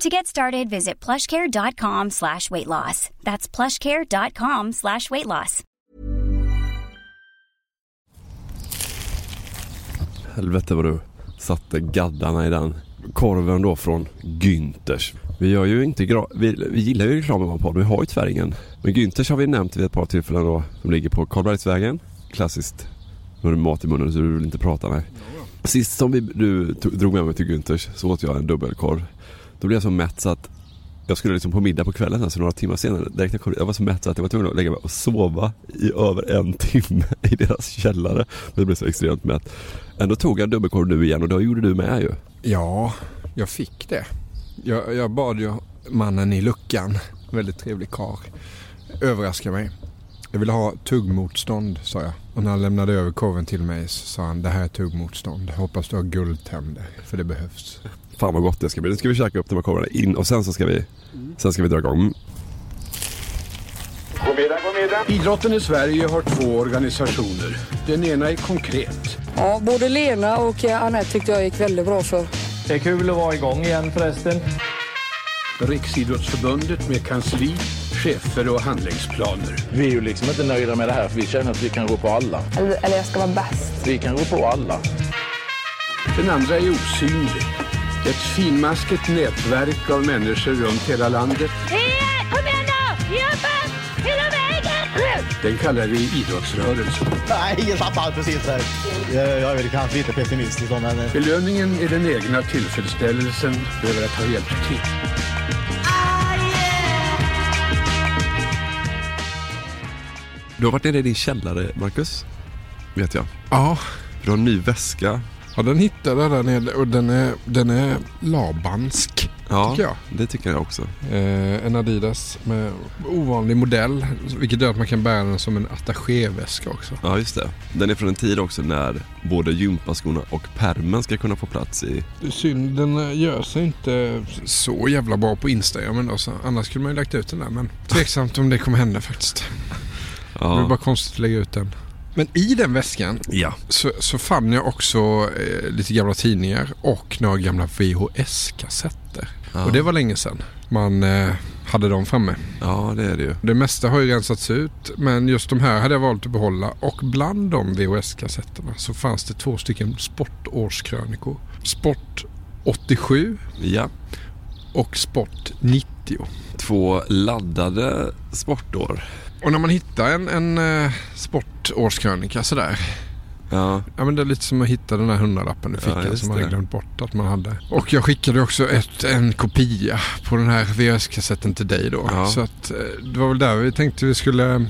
To get started, visit plushcare.com slash weight loss. That's plushcare.com slash weight loss. Helvete vad du satte gaddarna i den. Korven då från Günthers. Vi gör ju inte gra- vi, vi gillar ju reklam i vår podd, vi har ju tyvärr ingen. Men Günthers har vi nämnt vid ett par tillfällen då. Som ligger på Karlbergsvägen. Klassiskt. Nu har du mat i munnen så du vill inte prata med. Sist som vi, du tog, drog med mig till Günthers så åt jag en dubbelkorv. Då blev jag så mätt så att jag skulle liksom på middag på kvällen alltså så några timmar senare direkt jag kom Jag var så mätt så att jag var tvungen att lägga mig och sova i över en timme i deras källare. Men jag blev så extremt mätt. Ändå tog jag dubbelkorv nu igen och det gjorde du med ju. Ja, jag fick det. Jag, jag bad ju mannen i luckan, väldigt trevlig karl, överraska mig. Jag ville ha tuggmotstånd, sa jag. Och när han lämnade över korven till mig så sa han, det här är tuggmotstånd. Hoppas du har guldtänder, för det behövs. Fan vad gott det ska bli. Nu ska vi käka upp de här korvarna in och sen så ska vi, sen ska vi dra igång. Idrotten i Sverige har två organisationer. Den ena är konkret. Ja, både Lena och eh, Anette tyckte jag gick väldigt bra för. Det är kul att vara igång igen förresten. Riksidrottsförbundet med kansli, chefer och handlingsplaner. Vi är ju liksom inte nöjda med det här för vi känner att vi kan gå på alla. Eller, eller jag ska vara bäst. Vi kan gå på alla. Den andra är osynlig. Ett finmaskigt nätverk av människor runt hela landet. Kom igen då! Jobba! Hela vägen! Den kallar vi idrottsrörelsen. Nej, jag tappade precis här. Jag, jag är väl kanske lite pessimistisk då, men... Belöningen är den egna tillfredsställelsen över att ha hjälpt till. Du har varit nere i din källare Marcus. Vet jag. Ja. Du har en ny väska. Ja, den hittade jag där nere och den är, den är labansk. Ja, tycker det tycker jag också. Eh, en Adidas med ovanlig modell. Vilket gör att man kan bära den som en attachéväska också. Ja, just det. Den är från en tid också när både gympaskorna och permen ska kunna få plats i... Synd, den eh, gör sig inte så jävla bra på Instagram ändå. Så annars skulle man ju lagt ut den där. Men tveksamt om det kommer hända faktiskt. Ja. Det är bara konstigt att lägga ut den. Men i den väskan Ja. så, så fann jag också eh, lite gamla tidningar och några gamla VHS-kassetter. Ja. Och det var länge sedan man eh, hade dem framme. Ja, det är det ju. Det mesta har ju rensats ut men just de här hade jag valt att behålla. Och bland de VHS-kassetterna så fanns det två stycken sportårskrönikor. Sport 87 Ja. och Sport 90. Två laddade sportår. Och när man hittar en, en eh, sportårskrönika sådär. Ja, Ja men det är lite som att hitta den där hundralappen i Ja, fickan just som man hade glömt bort att man hade. Och jag skickade också ett, en kopia på den här VHS-kassetten till dig då. Ja. Så att eh, det var väl där vi tänkte vi skulle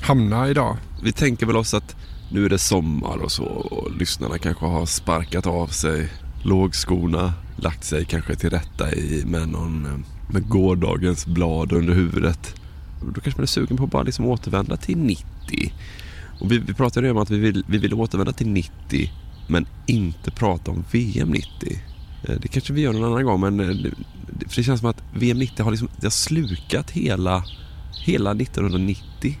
hamna idag. vi tänker väl oss att nu är det sommar och så och lyssnarna kanske har sparkat av sig lågskorna, lagt sig kanske till rätta i med någon eh, med gårdagens blad under huvudet. Då kanske man är sugen på att bara liksom återvända till 90. Och vi, vi pratade ju om att vi vill, vi vill återvända till 90 men inte prata om VM 90. Eh, Det kanske vi gör någon annan gång men eh, det, för det känns som att VM 90 har, liksom, har slukat hela, hela 1990.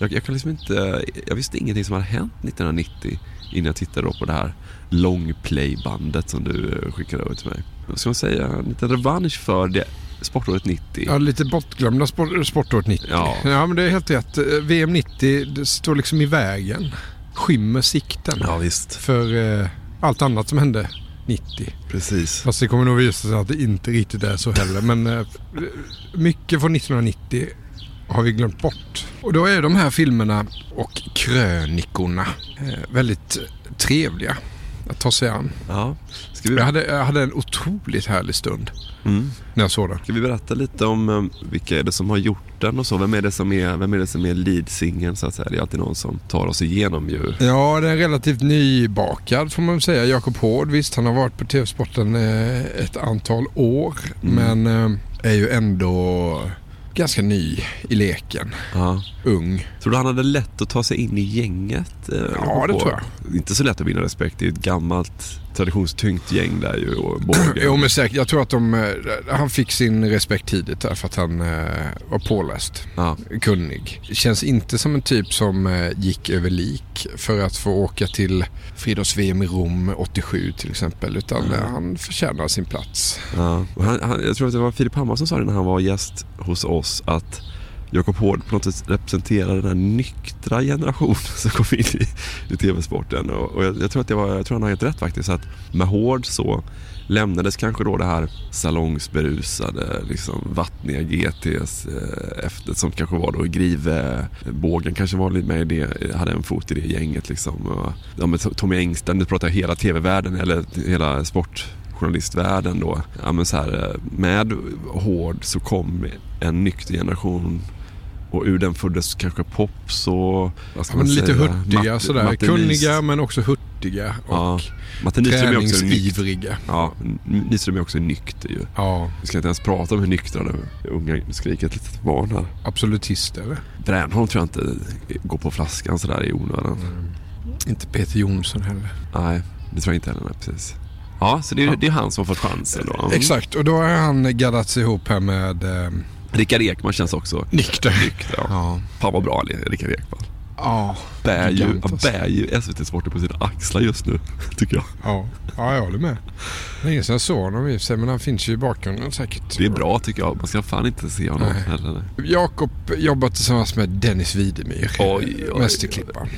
Jag, jag kan liksom inte, jag visste ingenting som hade hänt 1990 innan jag tittade på det här longplaybandet som du eh, skickade över till mig. Vad ska man säga, en liten revansch för det sportåret 90. Ja, lite bortglömda sport, sportåret 90. Ja. ja, men det är helt rätt. VM 90 det står liksom i vägen. Skymmer sikten. Ja, visst. För eh, allt annat som hände 90. Precis. Fast det kommer nog visa sig att det inte riktigt är så heller. Men eh, mycket från 1990 har vi glömt bort. Och då är de här filmerna och krönikorna eh, väldigt trevliga att ta sig an. Ja. Ska vi... jag, hade, jag hade en otroligt härlig stund Mm. när jag såg den. Ska vi berätta lite om um, vilka är det som har gjort den och så? Vem är det som är, vem är, det som är leadsingen så att säga? Det är alltid någon som tar oss igenom ju. Ja, den är relativt nybakad får man väl säga. Jakob Hård, visst han har varit på TV-sporten eh, ett antal år. Mm. Men eh, är ju ändå ganska ny i leken. Ja. Ung. Tror du han hade lätt att ta sig in i gänget? eh, Ja, det tror jag. Inte så lätt att vinna respekt. Det är ett gammalt traditionstyngt gäng där ju. Och. Jo men säkert, jag tror att de, eh, han fick sin respekt tidigt där för att han eh, var påläst. Ja. Kunnig. Känns inte som en typ som eh, gick över lik för att få åka till friidrotts-VM i Rom 87 till exempel. Utan eh, han förtjänar sin plats. Ja. Han, han, jag tror att det var Filip Hammar som sa det när han var gäst hos oss att Jakob Hård på något sätt representerar den här nyktra generationen som kom in i, i tv-sporten. Och, och jag, jag, tror att det var, jag tror han har helt rätt faktiskt. Att med Hård så lämnades kanske då det här salongsberusade, liksom vattniga GTs eh, efter, som kanske var då Grive, bågen kanske var lite med i det, hade en fot i det gänget liksom. Och, ja, men Tommy Engström, nu pratar jag hela tv-världen eller hela sportjournalistvärlden då. Ja, men så här, eh, med Hård så kom en nykter generation och ur den föddes kanske Pops och... Vad Ja, men lite säga? hurtiga Matte- sådär. Matte Kunniga men också hurtiga. Och Ja. Matte Nyström är också. Ja, Nyström är också nykter ju. Ja, Vi ska inte ens prata om hur nyktra de unga skriker ett litet barn här. absolutister. Bränholm tror jag inte går på flaskan sådär i onödan. Inte Peter Jonsson heller. Nej, det tror jag inte heller. Nej, precis. Ja, så det är, det är han som har fått chansen då. Mm. Exakt, och då har han gaddat sig ihop här med eh, Rickard Ekman känns också Nykter. nykter. Ja. Ja. Fan vad bra Rickard Ekman. Ja, Bär ju, alltså. bär ju SVT Sporten på sina axlar just nu, tycker jag. ja. ja jag håller med. Länge sedan jag såg honom i sig, men han finns ju i bakgrunden säkert. Det är bra tycker jag. Man ska fan inte se honom Nej. heller. Jakob jobbar tillsammans med Dennis Widemyr. Mästerklippan.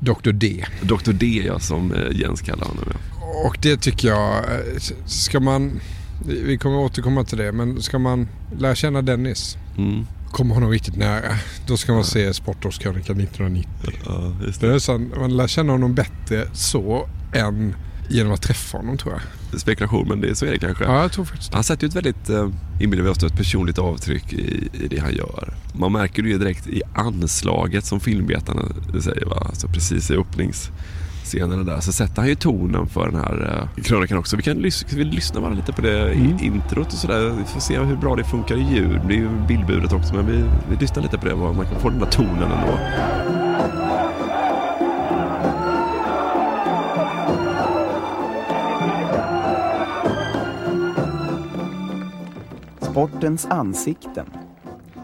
Dr D. Dr D ja, som eh, Jens kallar honom. Ja. Och det tycker jag, eh, ska man, vi kommer återkomma till det, men ska man lära känna Dennis, Mm. komma honom riktigt nära, då ska man se Sportårskrönikan 1990. Ja, just Det det. är sant, man lär känna honom bättre så än genom att träffa honom tror jag. Spekulation, men det, så är det kanske. Ja, jag tror faktiskt. Han sätter ju ett väldigt, eh, inbillar vi oss, ett personligt avtryck i, i det han gör. Man märker det ju direkt i anslaget som filmbetarna säger, va? Alltså precis i öppningsscenerna där. Så sätter han ju tonen för den här eh, krönikan också. Vi kan lys- vi lyssna bara lite på det Mm. i introt och sådär. Vi får se hur bra det funkar i ljud. Det är ju bildburet också, men vi, vi lyssnar lite på det. Man kan få den där tonen ändå. Sportens ansikten.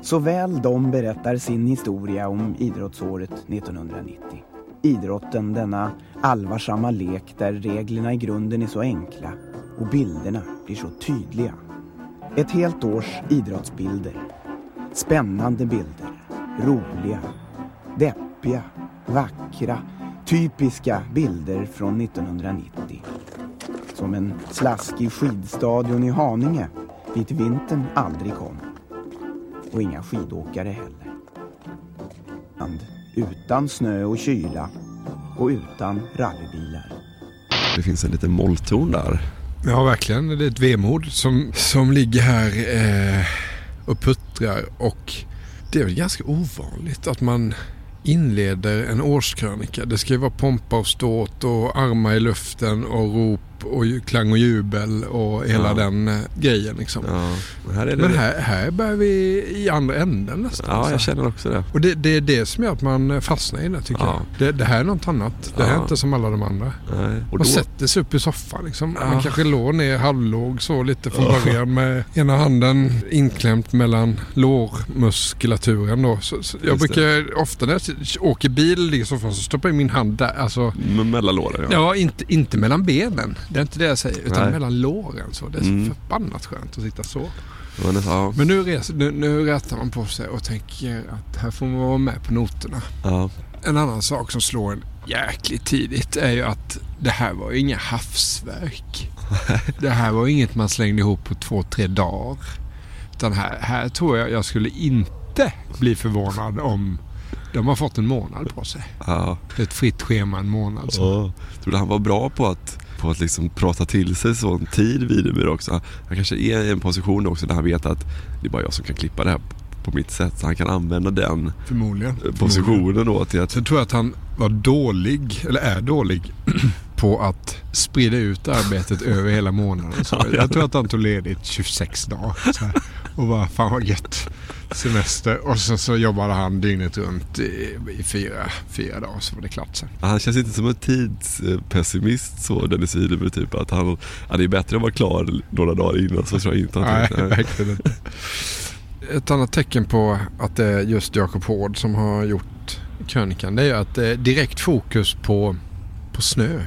Såväl de berättar sin historia om idrottsåret 1990. Idrotten, denna allvarsamma lek där reglerna i grunden är så enkla och bilderna blir så tydliga. Ett helt års idrottsbilder. Spännande bilder. Roliga. Deppiga. Vackra. Typiska bilder från 1990. Som en slaskig skidstadion i Haninge dit vintern aldrig kom. Och inga skidåkare heller. Utan snö och kyla och utan rallybilar. Det finns en liten mollton där. Ja, verkligen. Det är ett vemod som, som ligger här eh, och puttrar. Och det är väl ganska ovanligt att man inleder en årskrönika. Det ska ju vara pompa och ståt och armar i luften och rop och klang och jubel och hela Ja. den eh, grejen liksom. Ja, men här är det... Men här, här börjar vi i andra änden nästan. Ja, jag känner också det. Och det, det är det som gör att man fastnar i det tycker Ja. jag. Det, det här är något annat. Det här är inte som alla de andra. Nej. Och då, sätter sig upp i soffan liksom. Man kanske låg ner halvlåg så lite från början med ena handen inklämt mellan lårmuskulaturen då. Så, så jag Just brukar ofta när jag åker bil i soffan så stoppar jag in min hand där. Alltså, mellan låren ja. ja, inte, inte mellan benen. Det är inte det jag säger. Utan Nej. mellan låren. Så. Det är så Mm. förbannat skönt att sitta så. Men, ja. Men nu, res, nu, nu rättar man på sig och tänker att här får man vara med på noterna. Ja. En annan sak som slår en jäkligt tidigt är ju att det här var ju inga havsverk. det här var inget man slängde ihop på två, tre dagar. Utan här, här tror jag jag skulle inte bli förvånad om de har fått en månad på sig. Ja. Ett fritt schema en månad. Så. Ja. Tror du han var bra på att, på att liksom prata till sig sån tid Widemyr också? Han kanske är i en position också där han vet att det är bara jag som kan klippa det här på mitt sätt. Så han kan använda den Förmodligen. positionen då till att... Sen tror jag att han var dålig, eller är dålig, på att sprida ut arbetet över hela månaden. Så jag tror att han tog ledigt 26 dagar. Och bara, fan vad gött. Semester. Och så, så jobbade han dygnet runt i, i fyra, fyra dagar så var det klart sen. Han känns inte som en tidspessimist så Dennis Widemyr typ. Att han, ja, det är bättre att vara klar några dagar innan så tror jag inte Nej, han verkligen inte. Ett annat tecken på att det är just Jakob Hård som har gjort krönikan det är att det är direkt fokus på, på snö.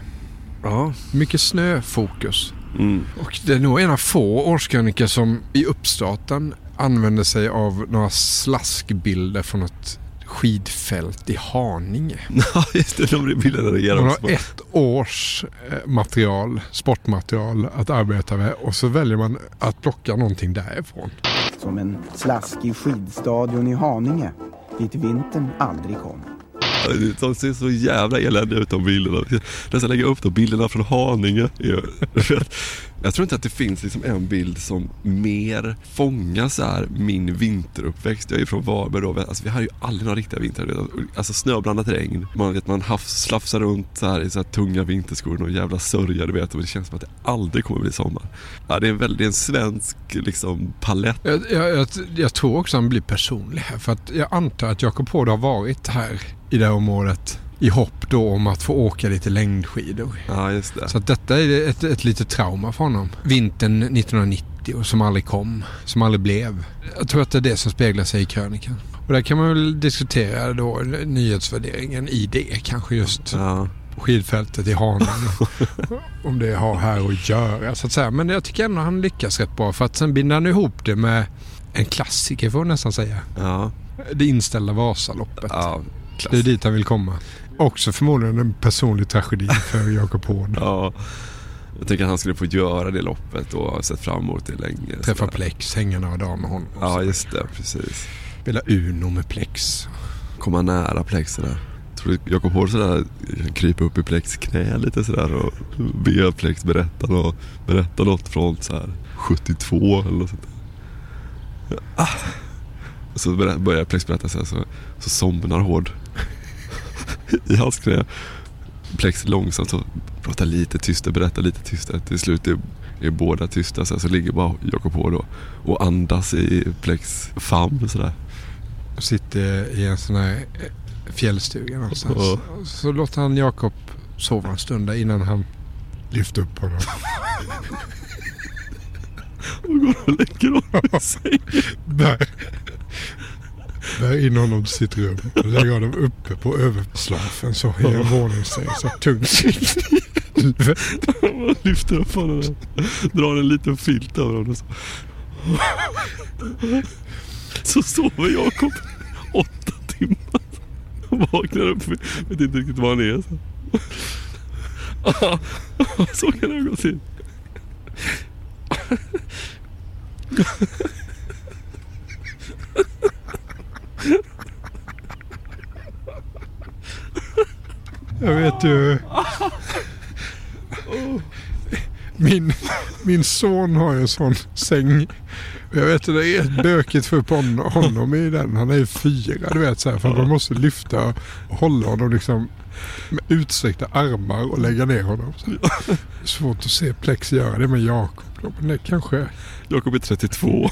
Ja. Mycket snöfokus. Mm. Och det är nog en av få årskrönikor som i uppstarten använder sig av några slaskbilder från ett skidfält i Haninge. Ja just det, de bilderna reagerar Man också har ett års eh, material, sportmaterial att arbeta med och så väljer man att plocka någonting därifrån. Som en slaskig skidstadion i Haninge, dit vintern aldrig kom. De ser så jävla eländiga ut de bilderna. Jag nästan lägga upp de bilderna från Haninge. Jag tror inte att det finns liksom en bild som mer fångar så här min vinteruppväxt. Jag är från Varberg då. Alltså, vi hade ju aldrig några riktiga vintrar. Alltså snöblandat regn. Man, vet, man havs, slafsar runt så här i så här tunga vinterskor och jävla sörja du vet. Och det känns som att det aldrig kommer bli sommar. Ja, det är en väldigt en svensk liksom, palett. Jag, jag, jag, jag tror också han blir personlig här. För att jag antar att Jakob Hård har varit här i det här området i hopp då om att få åka lite längdskidor. Ja, just det. Så att detta är ett, ett litet trauma för honom. Vintern 1990 och som aldrig kom, som aldrig blev. Jag tror att det är det som speglar sig i krönikan. Och där kan man väl diskutera då nyhetsvärderingen i det kanske just. Ja. Skidfältet i Haninge. om det har här att göra så att säga. Men jag tycker ändå han lyckas rätt bra för att sen binder han ihop det med en klassiker får man nästan säga. Ja. Det inställda Vasaloppet. Ja, det är dit han vill komma. Också förmodligen en personlig tragedi för Jakob Hård. ja. Jag tänker att han skulle få göra det loppet och har sett fram emot det länge. Träffa Plex, hänga några dagar med honom. Ja, just det. Precis. Spela Uno med Plex. Komma nära Plex sådär. Tror du Jakob Hård sådär krypa upp i Plex knä lite sådär och be Plex berätta något, berätta något från såhär 72 eller något sånt där. Ah. Så börjar Plex berätta så, här, så, så somnar Hård i hans knä. Plex långsamt så pratar lite tystare, berättar lite tystare. Till slut är, är båda tysta så, här, så ligger bara Jakob Hård och, och andas i Plex famn sådär. Sitter i en sån här fjällstuga någonstans. Ja. Så låter han Jakob sova en stund där innan han lyfter upp honom. och går och lägger honom i sängen. Bär, in honom till sitt rum och lägger honom uppe på överslafen så i en våningssäng så tungt Man lyfter upp honom där. Drar en liten filt över honom. Så, så sover Jakob åtta timmar. Vaknar upp, vet inte riktigt var han är. Så, så kan det gå till. Jag vet ju... Min, min son har ju en sån säng. Jag vet att det är rätt bökigt för hon- honom i den. Han är ju fyra du vet så här, För man måste lyfta och hålla honom liksom med utsträckta armar och lägga ner honom. Så. Svårt att se Plex göra det med Jakob. Men det kanske... Jakob är 32.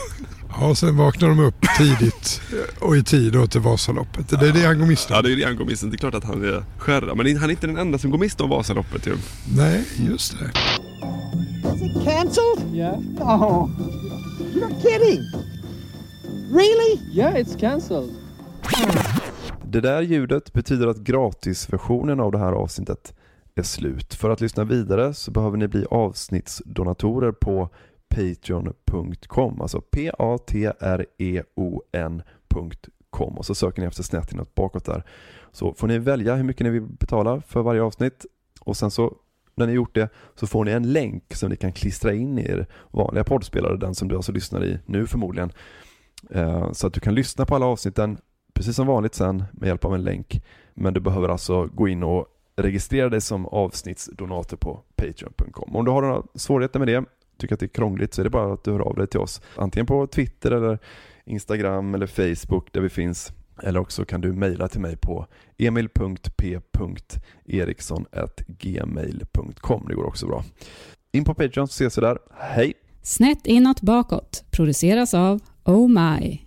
Ja, sen vaknar de upp tidigt och i tid då till Vasaloppet. Det är det han går miste Ja, om. det är det han går miste om. Det är klart att han är skärra. Men han är inte den enda som går miste om Vasaloppet ju. Nej, just det. Is it cancelled? Yeah. Oh, you're kidding. Really? Yeah, it's cancelled. Det där ljudet betyder att gratisversionen av det här avsnittet är slut. För att lyssna vidare så behöver ni bli avsnittsdonatorer på patreon.com, alltså p-a-t-r-e-o-n.com och så söker ni efter snett inåt bakåt där. Så får ni välja hur mycket ni vill betala för varje avsnitt och sen så när ni gjort det så får ni en länk som ni kan klistra in i er vanliga poddspelare, den som du alltså lyssnar i nu förmodligen. Eh, så att du kan lyssna på alla avsnitten precis som vanligt sen med hjälp av en länk. Men du behöver alltså gå in och registrera dig som avsnittsdonator på Patreon.com. Om du har några svårigheter med det, tycker att det är krångligt, så är det bara att du hör av dig till oss. Antingen på Twitter eller Instagram eller Facebook där vi finns. Eller också kan du mejla till mig på emil.p.eriksson.gmail.com. Det går också bra. In på Patreon så ses vi där. Hej! Snett inåt bakåt produceras av Oh My.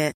Market.